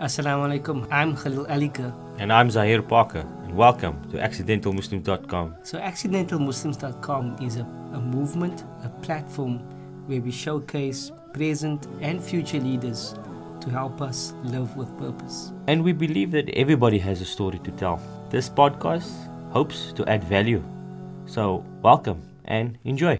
Assalamu alaikum. I'm Khalil Alika. And I'm Zahir Parker, and welcome to accidentalmuslims.com. So, accidentalmuslims.com is a, a movement, a platform where we showcase present and future leaders to help us live with purpose. And we believe that everybody has a story to tell. This podcast hopes to add value. So, welcome and enjoy.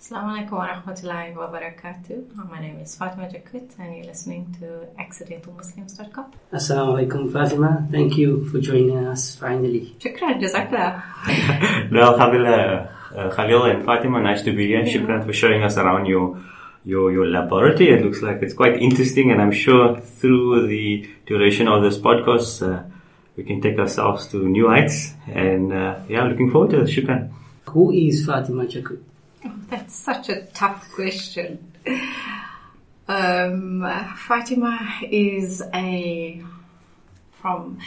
Assalamu alaikum wa rahmatullahi wa barakatuh. My name is Fatima Jakut and you're listening to accidentalmuslims.com. Assalamu alaikum, Fatima. Thank you for joining us finally. Shukran, jazakallah. no, Alhamdulillah, uh, Khalil and Fatima, nice to be here. Shukran for showing us around your your your laboratory. It looks like it's quite interesting, and I'm sure through the duration of this podcast, uh, we can take ourselves to new heights. And uh, yeah, looking forward to it. Shukran. Who is Fatima Jakut? That's such a tough question. Um, Fatima is a from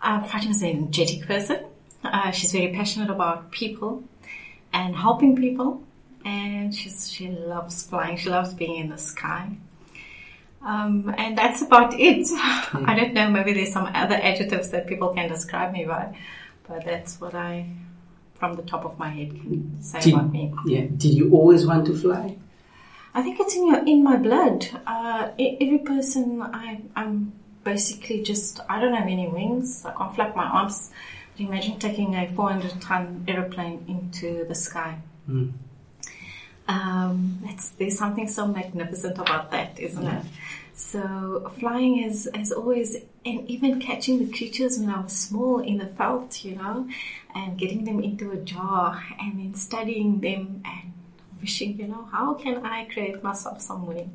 uh, Fatima is an energetic person. Uh, she's very passionate about people and helping people, and she's she loves flying. She loves being in the sky. Um, and that's about it. I don't know. Maybe there's some other adjectives that people can describe me by, but that's what I from the top of my head can say Did- about me. Yeah. Did you always want to fly? I think it's in your in my blood. Uh, every person, I I'm basically just I don't have any wings. I can't flap my arms. But imagine taking a 400 ton aeroplane into the sky. Mm. Um, that's, there's something so magnificent about that, isn't it? So flying is, is always, and even catching the creatures when I was small in the veld, you know, and getting them into a jar and then studying them and wishing, you know, how can I create myself some wings?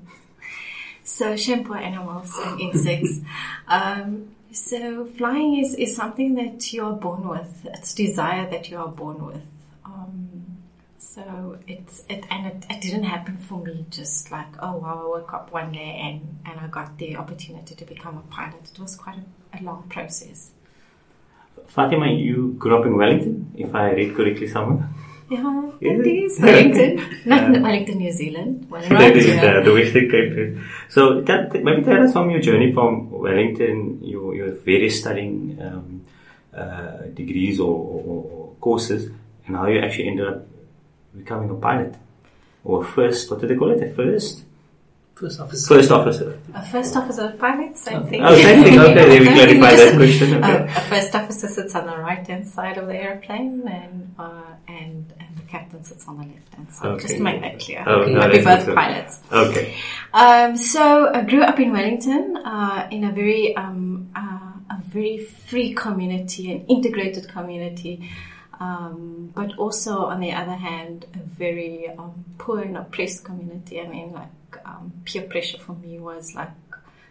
So shampoo animals and insects. um, so flying is, is something that you are born with. It's desire that you are born with. So it's it and it, it didn't happen for me just like oh wow I woke up one day and and I got the opportunity to become a pilot. It was quite a, a long process. Fatima, you grew up in Wellington, if I read correctly somewhere. Yeah, Is it is Wellington, not Wellington, New Zealand. Well, that right is here. the, the Western Cape. So that, maybe tell us from your journey from Wellington, your, your various studying um, uh, degrees or, or, or courses, and how you actually ended up becoming a pilot. Or first, what do they call it? A first? First officer. First officer. A first officer pilot, same thing. Oh, same thing. Okay, we clarify that question. Okay. uh, a first officer sits on the right hand side of the airplane, and uh, and and the captain sits on the left hand side. Just to Okay. make that clear. Oh, no, but we're both awesome. pilots. Okay. Um, so I grew up in Wellington uh, in a very um, uh, a very free community, an integrated community, um, but also on the other hand a very um, poor and oppressed community. I mean, like um, peer pressure for me was like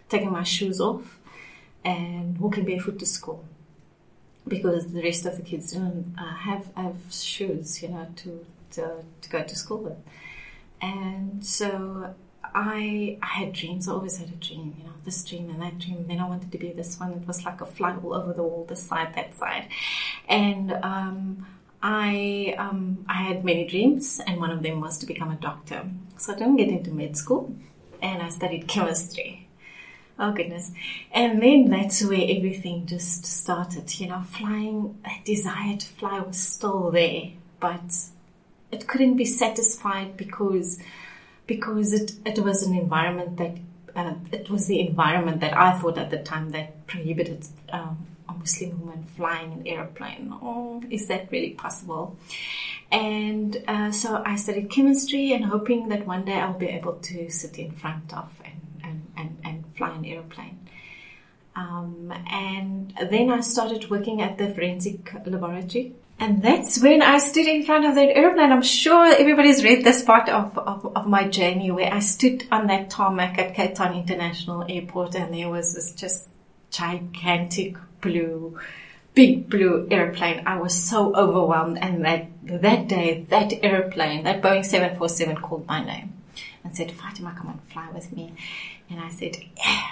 taking my shoes off and walking barefoot to school because the rest of the kids didn't uh, have have shoes, you know, to, to to go to school with. And so I I had dreams. I always had a dream, you know, this dream and that dream. Then I wanted to be this one. It was like a fly all over the wall, this side, that side. And um, I um, I had many dreams, and one of them was to become a doctor. So I didn't get into med school, and I studied chemistry. Oh goodness. And then that's where everything just started, you know, flying, that desire to fly was still there, but it couldn't be satisfied because, because it, it was an environment that, uh, it was the environment that I thought at the time that prohibited, um, a Muslim woman flying an airplane. Oh, is that really possible? And uh, so I studied chemistry and hoping that one day I'll be able to sit in front of and, and, and, and fly an airplane. Um, and then I started working at the forensic laboratory. And that's when I stood in front of that airplane. I'm sure everybody's read this part of, of, of my journey where I stood on that tarmac at Cape Town International Airport and there was this just gigantic blue, big blue airplane. I was so overwhelmed and that, that day, that airplane, that Boeing 747 called my name and said, Fatima, come and fly with me. And I said, yeah,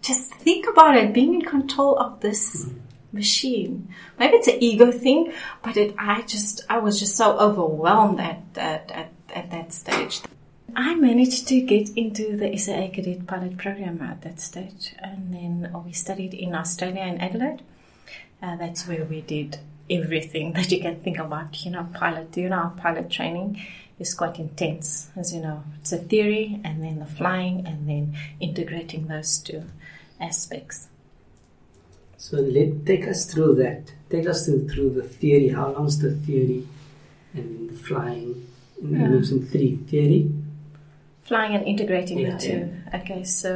just think about it, being in control of this machine. Maybe it's an ego thing, but it, I just, I was just so overwhelmed at, at, at, at that stage. I managed to get into the SAA Cadet Pilot Program at that stage, and then we studied in Australia in Adelaide. Uh, that's where we did everything that you can think about. You know, pilot. You know, pilot training is quite intense, as you know. It's a theory, and then the flying, and then integrating those two aspects. So let take us through that. Take us through, through the theory. How long's the theory and the flying? You Yeah. mentioned three theory. flying and integrating Yeah, the two. Okay, so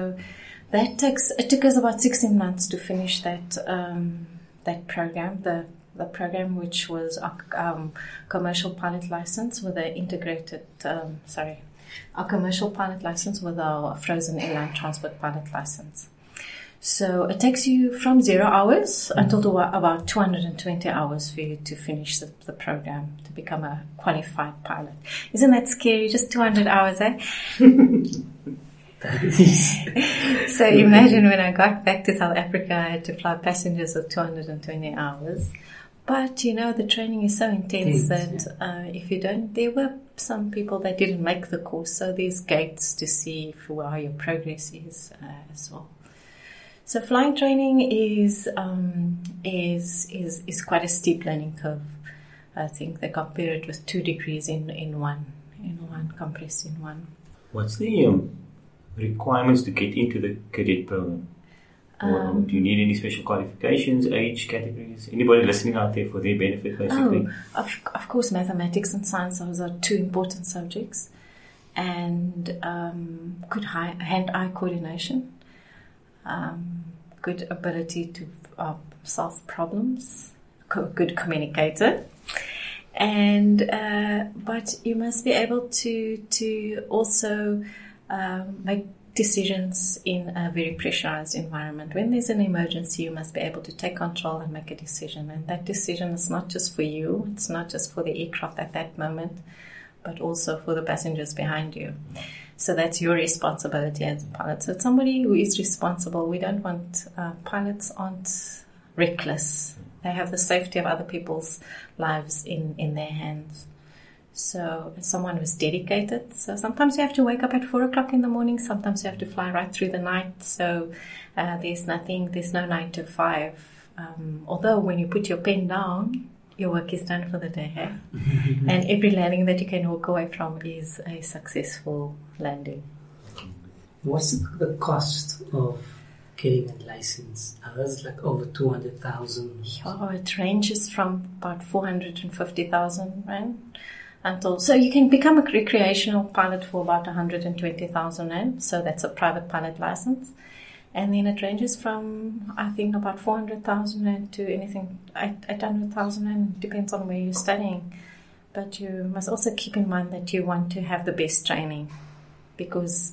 that takes it took us about sixteen months to finish that um, that program. The the program which was a um, commercial pilot license with an integrated um, sorry, a commercial pilot license with a frozen airline transport pilot license. So it takes you from zero hours until to about 220 hours for you to finish the, the program to become a qualified pilot. Isn't that scary? Just 200 hours, eh? So imagine when I got back to South Africa, I had to fly passengers for 220 hours. But you know, the training is so intense that uh, if you don't, there were some people that didn't make the course, so there's gates to see if, how your progress is uh, as well. So flying training is um, is is is quite a steep learning curve. I think they compare it with two degrees in in one in one compressed in one. What's the um, requirements to get into the cadet program? Or Um, do you need any special qualifications, age categories? Anybody listening out there for their benefit, basically? Oh, of, of course, mathematics and science those are two important subjects, and um, good hand-eye coordination, um, good ability to uh, solve problems, good communicator, and uh, but you must be able to to also um, make decisions in a very pressurized environment. When there's an emergency, you must be able to take control and make a decision. And that decision is not just for you, it's not just for the aircraft at that moment, but also for the passengers behind you. So that's your responsibility as a pilot. So it's somebody who is responsible. We don't want uh, pilots aren't reckless. They have the safety of other people's lives in, in their hands. So someone who's dedicated. So sometimes you have to wake up at four o'clock in the morning. Sometimes you have to fly right through the night. So uh, there's nothing. There's no nine to five. Um, although when you put your pen down, your work is done for the day. eh? and every landing that you can walk away from is a successful landing. What's the cost of getting a license? I was like over two hundred thousand. Oh, it ranges from about 450,000 rand until, so you can become a recreational pilot for about 120,000 rand. So that's a private pilot license. And then it ranges from, I think, about 400,000 to anything, 800,000 rand, depends on where you're studying. But you must also keep in mind that you want to have the best training because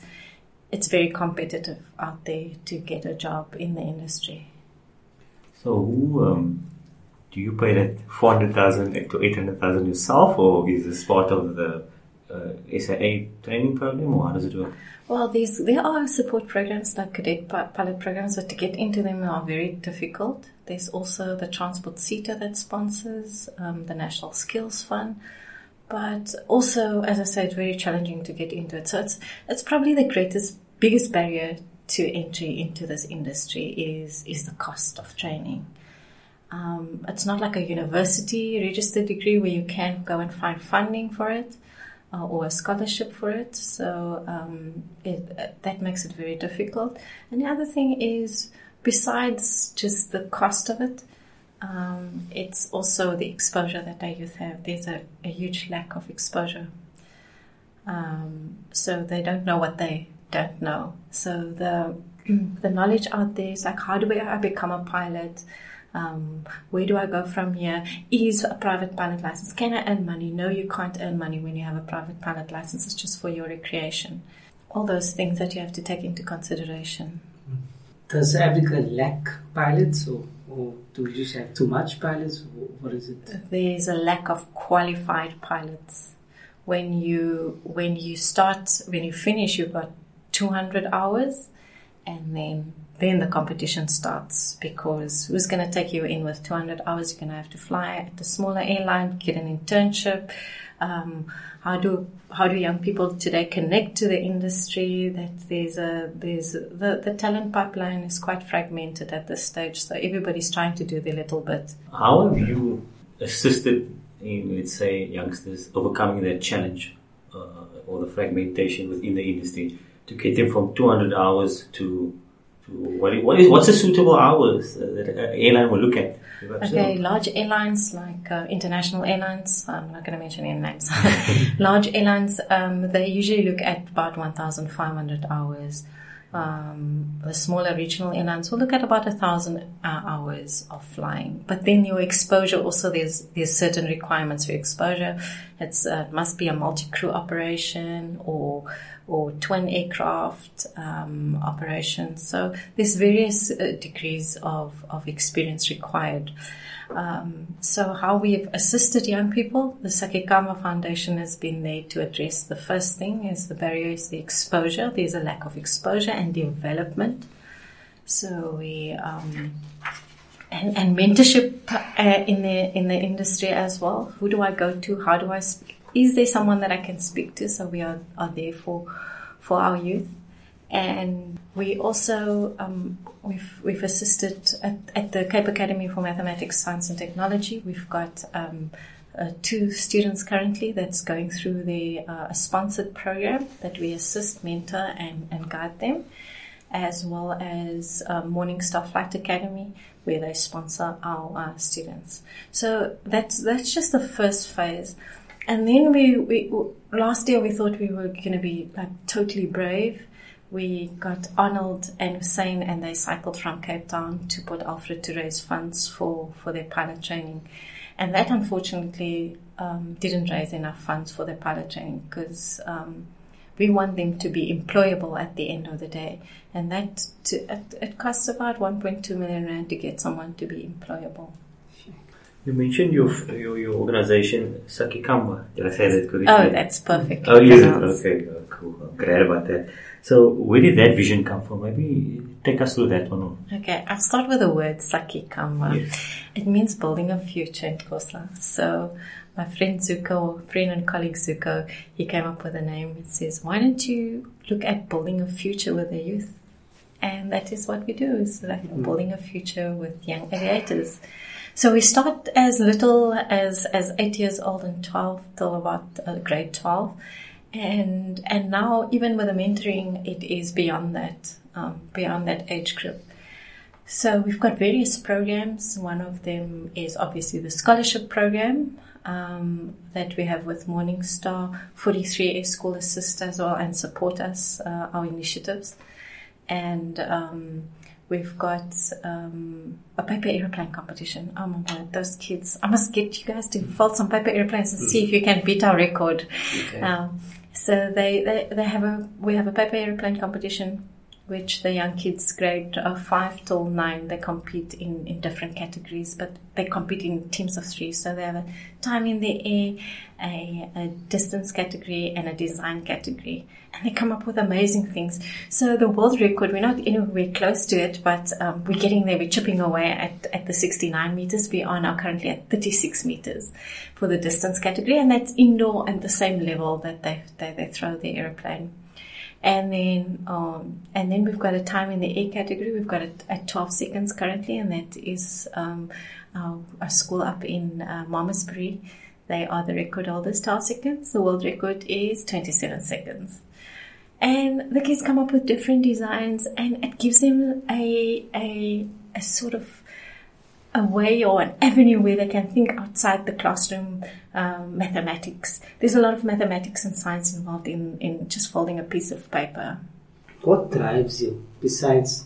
it's very competitive out there to get a job in the industry. So, who um, do you pay that 400,000 to 800,000 yourself, or is this part of the uh, SAA training program, or how does it work? Well, these there are support programs like cadet pilot programs, but to get into them are very difficult. There's also the Transport SETA that sponsors um, the National Skills Fund, but also, as I said, very challenging to get into it. So it's it's probably the greatest, biggest barrier to entry into this industry is is the cost of training. Um, it's not like a university registered degree where you can go and find funding for it uh, or a scholarship for it. So um, it, uh, that makes it very difficult. And the other thing is, besides just the cost of it, um, it's also the exposure that our youth have. There's a, a huge lack of exposure. Um, so they don't know what they don't know. So the the knowledge out there is like, how do I become a pilot? Um, where do I go from here? Is a private pilot license? Can I earn money? No, you can't earn money when you have a private pilot license. It's just for your recreation. All those things that you have to take into consideration. Does Africa lack pilots, or, or do we just have too much pilots? What is it? There's a lack of qualified pilots. When you when you start when you finish, you've got 200 hours, and then then the competition starts because who's going to take you in with 200 hours? You're going to have to fly at a smaller airline, get an internship. Um, how do how do young people today connect to the industry? That there's a there's the the talent pipeline is quite fragmented at this stage, so everybody's trying to do their little bit. How have you assisted in, let's say, youngsters overcoming that challenge uh, or the fragmentation within the industry to get them from 200 hours to what is, what is what's a suitable hours that an airline will look at? Okay, large airlines like uh, international airlines, I'm not going to mention any names. large airlines, um, they usually look at about 1,500 hours. Um, the smaller regional airlines will look at about a thousand uh, hours of flying. But then your exposure also there's there's certain requirements for exposure. It's uh, it must be a multi-crew operation or or twin aircraft um, operations. So there's various uh, degrees of of experience required. Um, so how we've assisted young people, the Sakhikamva Foundation has been there to address the first thing is the barrier is the exposure. There's a lack of exposure and development. So we, um, and, and mentorship uh, in the, in the industry as well. Who do I go to? How do I speak? Is there someone that I can speak to? So we are, are there for, for our youth. And we also um, we've we've assisted at, at, the Cape Academy for Mathematics, Science and Technology. We've got um, uh, two students currently that's going through the uh, a sponsored program that we assist, mentor, and, and guide them, as well as um, Morningstar Flight Academy where they sponsor our uh, students. So that's that's just the first phase. And then we, we last year we thought we were going to be like totally brave we got Arnold and Hussein and they cycled from Cape Town to Port Alfred to raise funds for, for their pilot training. And that unfortunately um, didn't raise enough funds for their pilot training because um, we want them to be employable at the end of the day. And that to, it, it costs about 1.2 million rand to get someone to be employable. You mentioned your your, your organization Sakhikamva. Did I say that correctly? Oh, that's perfect. Oh, is it? Okay, oh, cool. I'm glad about that. So, where did that vision come from? Maybe take us through that one. Okay, I'll start with the word Sakhikamva. Yes. It means building a future in Xhosa. So, my friend Zuko, friend and colleague Zuko, he came up with a name. It says, why don't you look at building a future with the youth? And that is what we do, is like mm. building a future with young aviators. So we start as little as, as eight years old and 12 till about uh, grade 12. And, and now even with the mentoring, it is beyond that, um, beyond that age group. So we've got various programs. One of them is obviously the scholarship program um, that we have with Morningstar. 43 Air School assist as well and support us, uh, our initiatives. And um, We've got um, a paper airplane competition. Oh my god, those kids! I must get you guys to fold some paper airplanes and see if you can beat our record. Okay. So they, they they have a we have a paper airplane competition which the young kids grade uh, 5 till 9 they compete in, in different categories but they compete in teams of three. So they have a time in the air a, a distance category and a design category. And they come up with amazing things. So the world record we're not anywhere close to it but um, we're getting there. We're chipping away at, at the 69 meters. We are now currently at 36 meters for the distance category and that's indoor and the same level that they, they, they throw the airplane and then, um, and then we've got a time in the A category. We've got it at 12 seconds currently, and that is um, our, our, school up in uh, Malmesbury. They are the record holders, 12 seconds. The world record is 27 seconds. And the kids come up with different designs, and it gives them a, a, a sort of a way or an avenue where they can think outside the classroom um, mathematics. There's a lot of mathematics and science involved in, in just folding a piece of paper. What drives you besides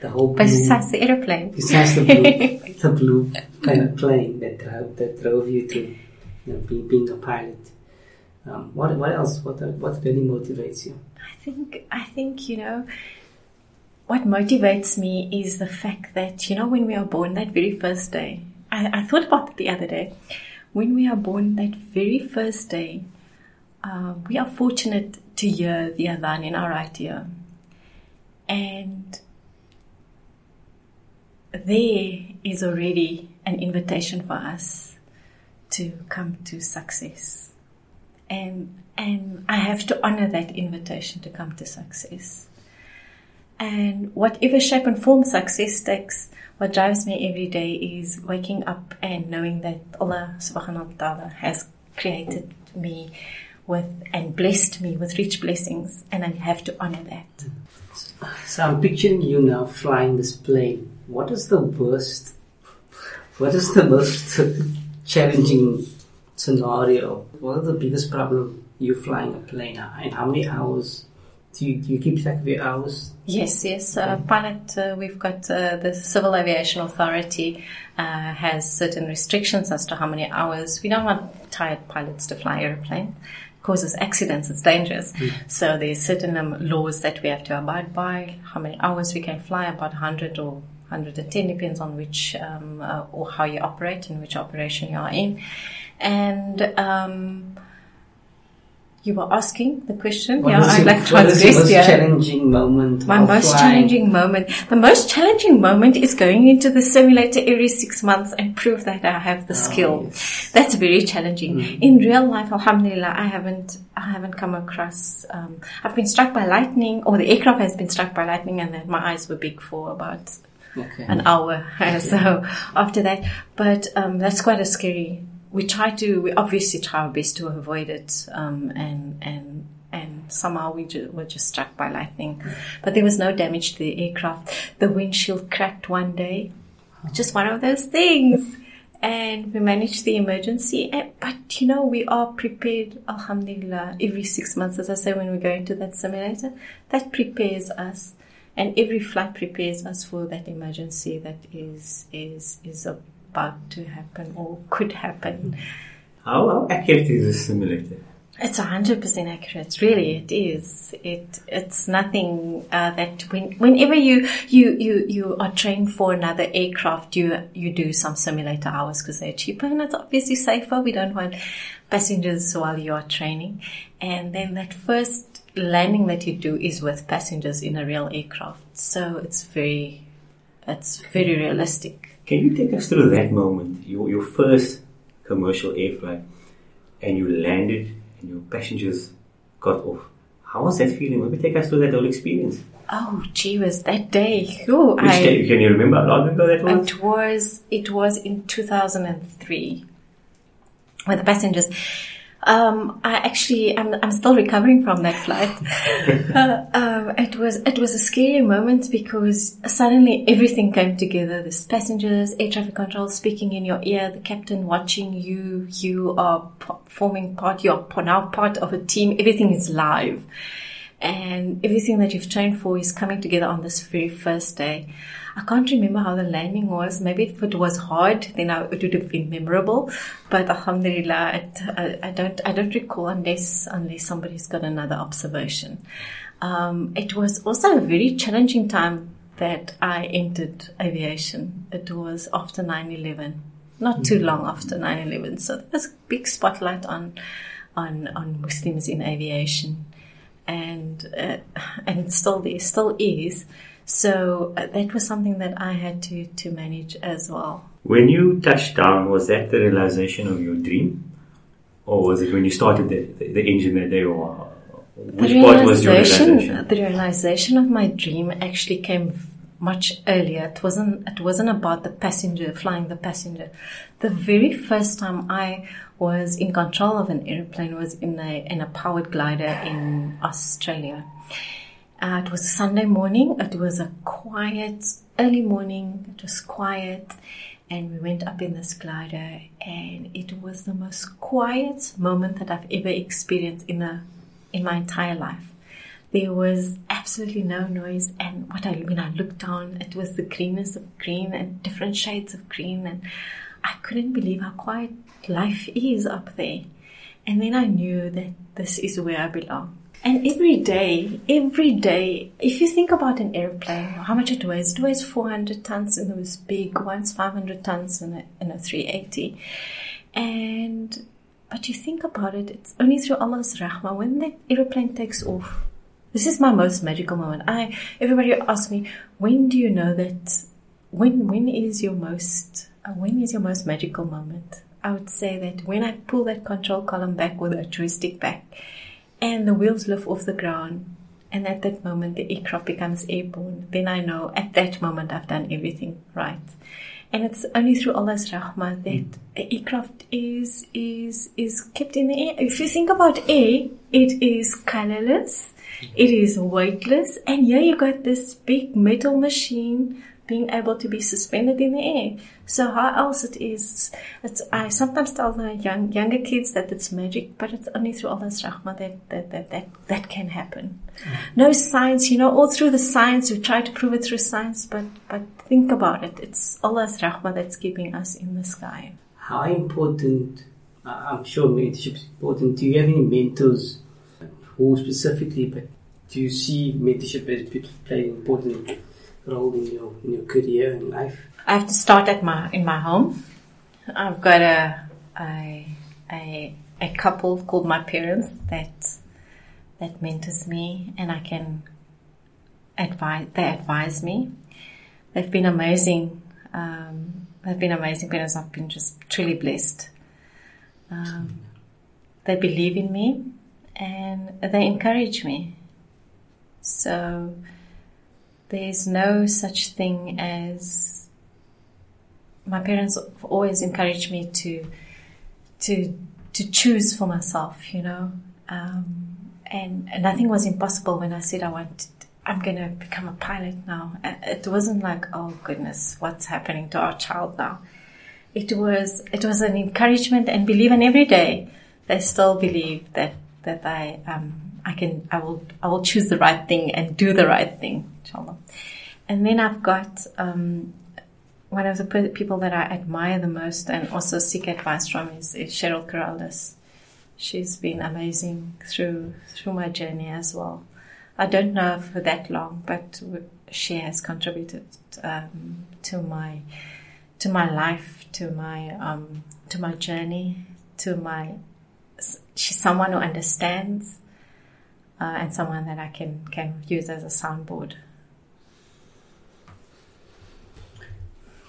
the whole blue, Besides the aeroplane. Besides the blue, the blue kind of plane that drove, that drove you to you know, being, being a pilot. Um, what, what else? What, what really motivates you? I think, I think, you know, what motivates me is the fact that, you know, when we are born that very first day, I, I thought about it the other day. When we are born that very first day, uh, we are fortunate to hear the Adhan in our right ear. And there is already an invitation for us to come to success. And, and I have to honor that invitation to come to success. And whatever shape and form success takes, what drives me every day is waking up and knowing that Allah subhanahu wa ta'ala has created me with and blessed me with rich blessings and I have to honor that. So I'm picturing you now flying this plane. What is the worst? What is the most challenging scenario? What is the biggest problem you flying a plane? And how many hours? Do you, do you keep track of your hours? Yes, yes. Uh, pilot, uh, we've got uh, the Civil Aviation Authority uh, has certain restrictions as to how many hours. We don't want tired pilots to fly airplane causes accidents, it's dangerous. Mm. So there's certain um, laws that we have to abide by, how many hours we can fly, about 100 or 110, depends on which, um, uh, or how you operate and which operation you are in. And, um, you were asking the question. What yeah, I'd your, like to is your most yeah. challenging moment? My most flying? challenging moment. The most challenging moment is going into the simulator every six months and prove that I have the Oh, skill. yes. That's very challenging. Mm. In real life, Alhamdulillah, I haven't, I haven't come across. Um, I've been struck by lightning, or the aircraft has been struck by lightning, and then my eyes were big for about Okay. an hour. so after that, but um, that's quite a scary. We try to, we obviously try our best to avoid it, um, and and and somehow we ju- were just struck by lightning. But there was no damage to the aircraft. The windshield cracked one day, just one of those things. And we managed the emergency, but you know, we are prepared, alhamdulillah, every six months, as I say, when we go into that simulator, that prepares us and every flight prepares us for that emergency that is is is about to happen or could happen. How, how accurate is this simulator? It's hundred percent accurate. Really, it is. It it's nothing uh, that when whenever you you you you are trained for another aircraft, you you do some simulator hours because they're cheaper and it's obviously safer. We don't want passengers while you are training, and then that first landing that you do is with passengers in a real aircraft. So it's very it's very realistic. Can you take us through that moment, your, your first commercial air flight, and you landed and your passengers got off? How was that feeling? Maybe take us through that whole experience. Oh, gee whiz, that day. Ooh, Which I, day, can you remember how long ago that was? It was it was in 2003 with the passengers. Um, I actually I'm I'm still recovering from that flight. uh, um, it was it was a scary moment because suddenly everything came together. The passengers, air traffic control speaking in your ear, the captain watching you. You are p- forming part. You're now part of a team. Everything is live and everything that you've trained for is coming together on this very first day. I can't remember how the landing was. Maybe if it was hard, then I, it would have been memorable. But Alhamdulillah, it, I, I don't, I don't recall unless, unless somebody's got another observation. Um, it was also a very challenging time that I entered aviation. It was after 9-11. Not too long after 9-11. So there was a big spotlight on, on, on Muslims in aviation and uh, and still there still is. So uh, that was something that I had to to manage as well. When you touched down, was that the realization of your dream? Or was it when you started the, the, the engine that day? Or which part was your realization, realization? the realization of my dream actually came much earlier. It wasn't it wasn't about the passenger flying the passenger. The very first time I was in control of an airplane was in a in a powered glider in Australia. Uh, it was a Sunday morning. It was a quiet early morning. It was quiet, and we went up in this glider, and it was the most quiet moment that I've ever experienced in a in my entire life. There was absolutely no noise, and what I when I looked down, it was the greenness of green and different shades of green, and I couldn't believe how quiet life is up there. And then I knew that this is where I belong. And every day, every day, if you think about an airplane, how much it weighs, it weighs 400 tons and those big ones, 500 tons in a, a 380. And, but you think about it, it's only through Allah's rahmah when the airplane takes off, this is my most magical moment. I everybody asks me, when do you know that? When when is your most uh, when is your most magical moment? I would say that when I pull that control column back with a joystick back, and the wheels lift off the ground, and at that moment the aircraft becomes airborne, then I know at that moment I've done everything right. And it's only through Allah's rahmah that mm. a aircraft is is is kept in the air. If you think about air, it is colorless, mm. it is weightless, and here you got this big metal machine being able to be suspended in the air. So how else it is? It's, I sometimes tell the young younger kids that it's magic, but it's only through Allah's rahmah that that that that, that can happen. Mm. No science, you know, all through the science we try to prove it through science, but but think about it. It's Allah's rahmah that's keeping us in the sky. How important, I'm sure mentorship is important. Do you have any mentors who specifically, but do you see mentorship as playing an important role in your, in your career and life? I have to start at my, in my home. I've got a, a, a, a couple called my parents that, that mentors me and I can advise, they advise me. They've been amazing. Um, they've been amazing parents. I've been just truly blessed. Um, they believe in me and they encourage me. So there's no such thing as my parents always encouraged me to to to choose for myself, you know. Um, and, nothing was impossible when I said I wanted I'm going to become a pilot now. It wasn't like, oh goodness, what's happening to our child now? It was, it was an encouragement and believe in every day. They still believe that, that I, um, I can, I will, I will choose the right thing and do the right thing, inshallah. And then I've got, um, one of the people that I admire the most and also seek advice from is, is Cheryl Corrales. She's been amazing through, through my journey as well. I don't know for that long, but she has contributed um, to my to my life, to my um, to my journey, to my. She's someone who understands, uh, and someone that I can can use as a soundboard.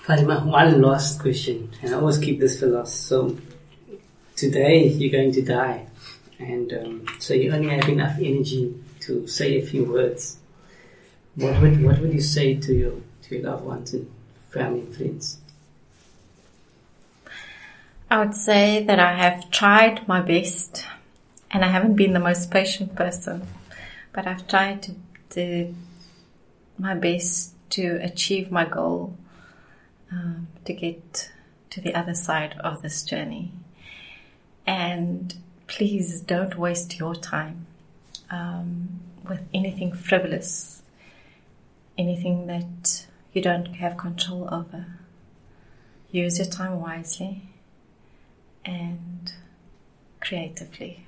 Fatima, one last question, and I always keep this for last. So, today you're going to die, and um, so you only have enough energy to say a few words, what would what would you say to your to your loved ones and family and friends? I would say that I have tried my best, and I haven't been the most patient person, but I've tried to do my best to achieve my goal, um, to get to the other side of this journey. And please don't waste your time um, with anything frivolous, anything that you don't have control over. Use your time wisely and creatively.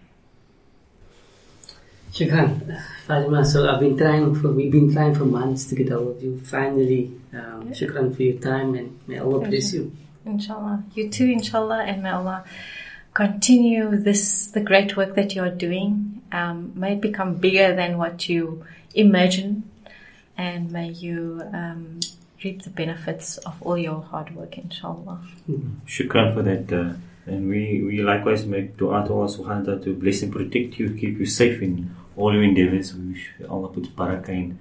Shukran, Fatima. So I've been trying for we've been trying for months to get hold of you. Finally, um, yeah. shukran for your time and may Allah bless you. Inshallah, you too, inshallah, and may Allah continue this the great work that you are doing. Um, may it become bigger than what you imagine, and may you um, reap the benefits of all your hard work, inshallah. Shukran for that. Uh, and we, we likewise make dua to Allah subhanahu wa ta'ala to bless and protect you, keep you safe in all your endeavors. We wish Allah puts barakah in,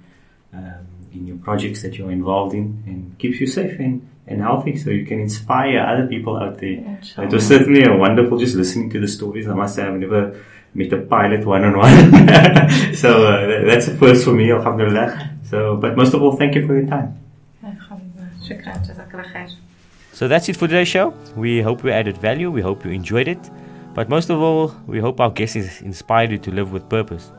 um, in your projects that you're involved in and keeps you safe and and healthy so you can inspire other people out there. Inshallah. It was certainly a wonderful just listening to the stories. I must say I've never met a pilot one on one. so uh, that's a first for me, alhamdulillah. So, but most of all, thank you for your time. So that's it for today's show. We hope we added value. We hope you enjoyed it. But most of all, we hope our guests inspired you to live with purpose.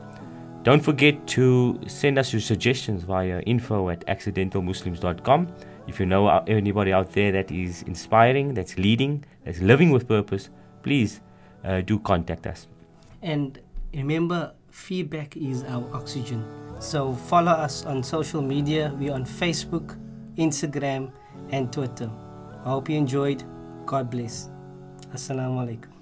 Don't forget to send us your suggestions via info at accidentalmuslims.com if you know anybody out there that is inspiring, that's leading, that's living with purpose, please uh, do contact us. And remember, feedback is our oxygen. So follow us on social media. We're on Facebook, Instagram, and Twitter. I hope you enjoyed. God bless. Assalamu alaikum.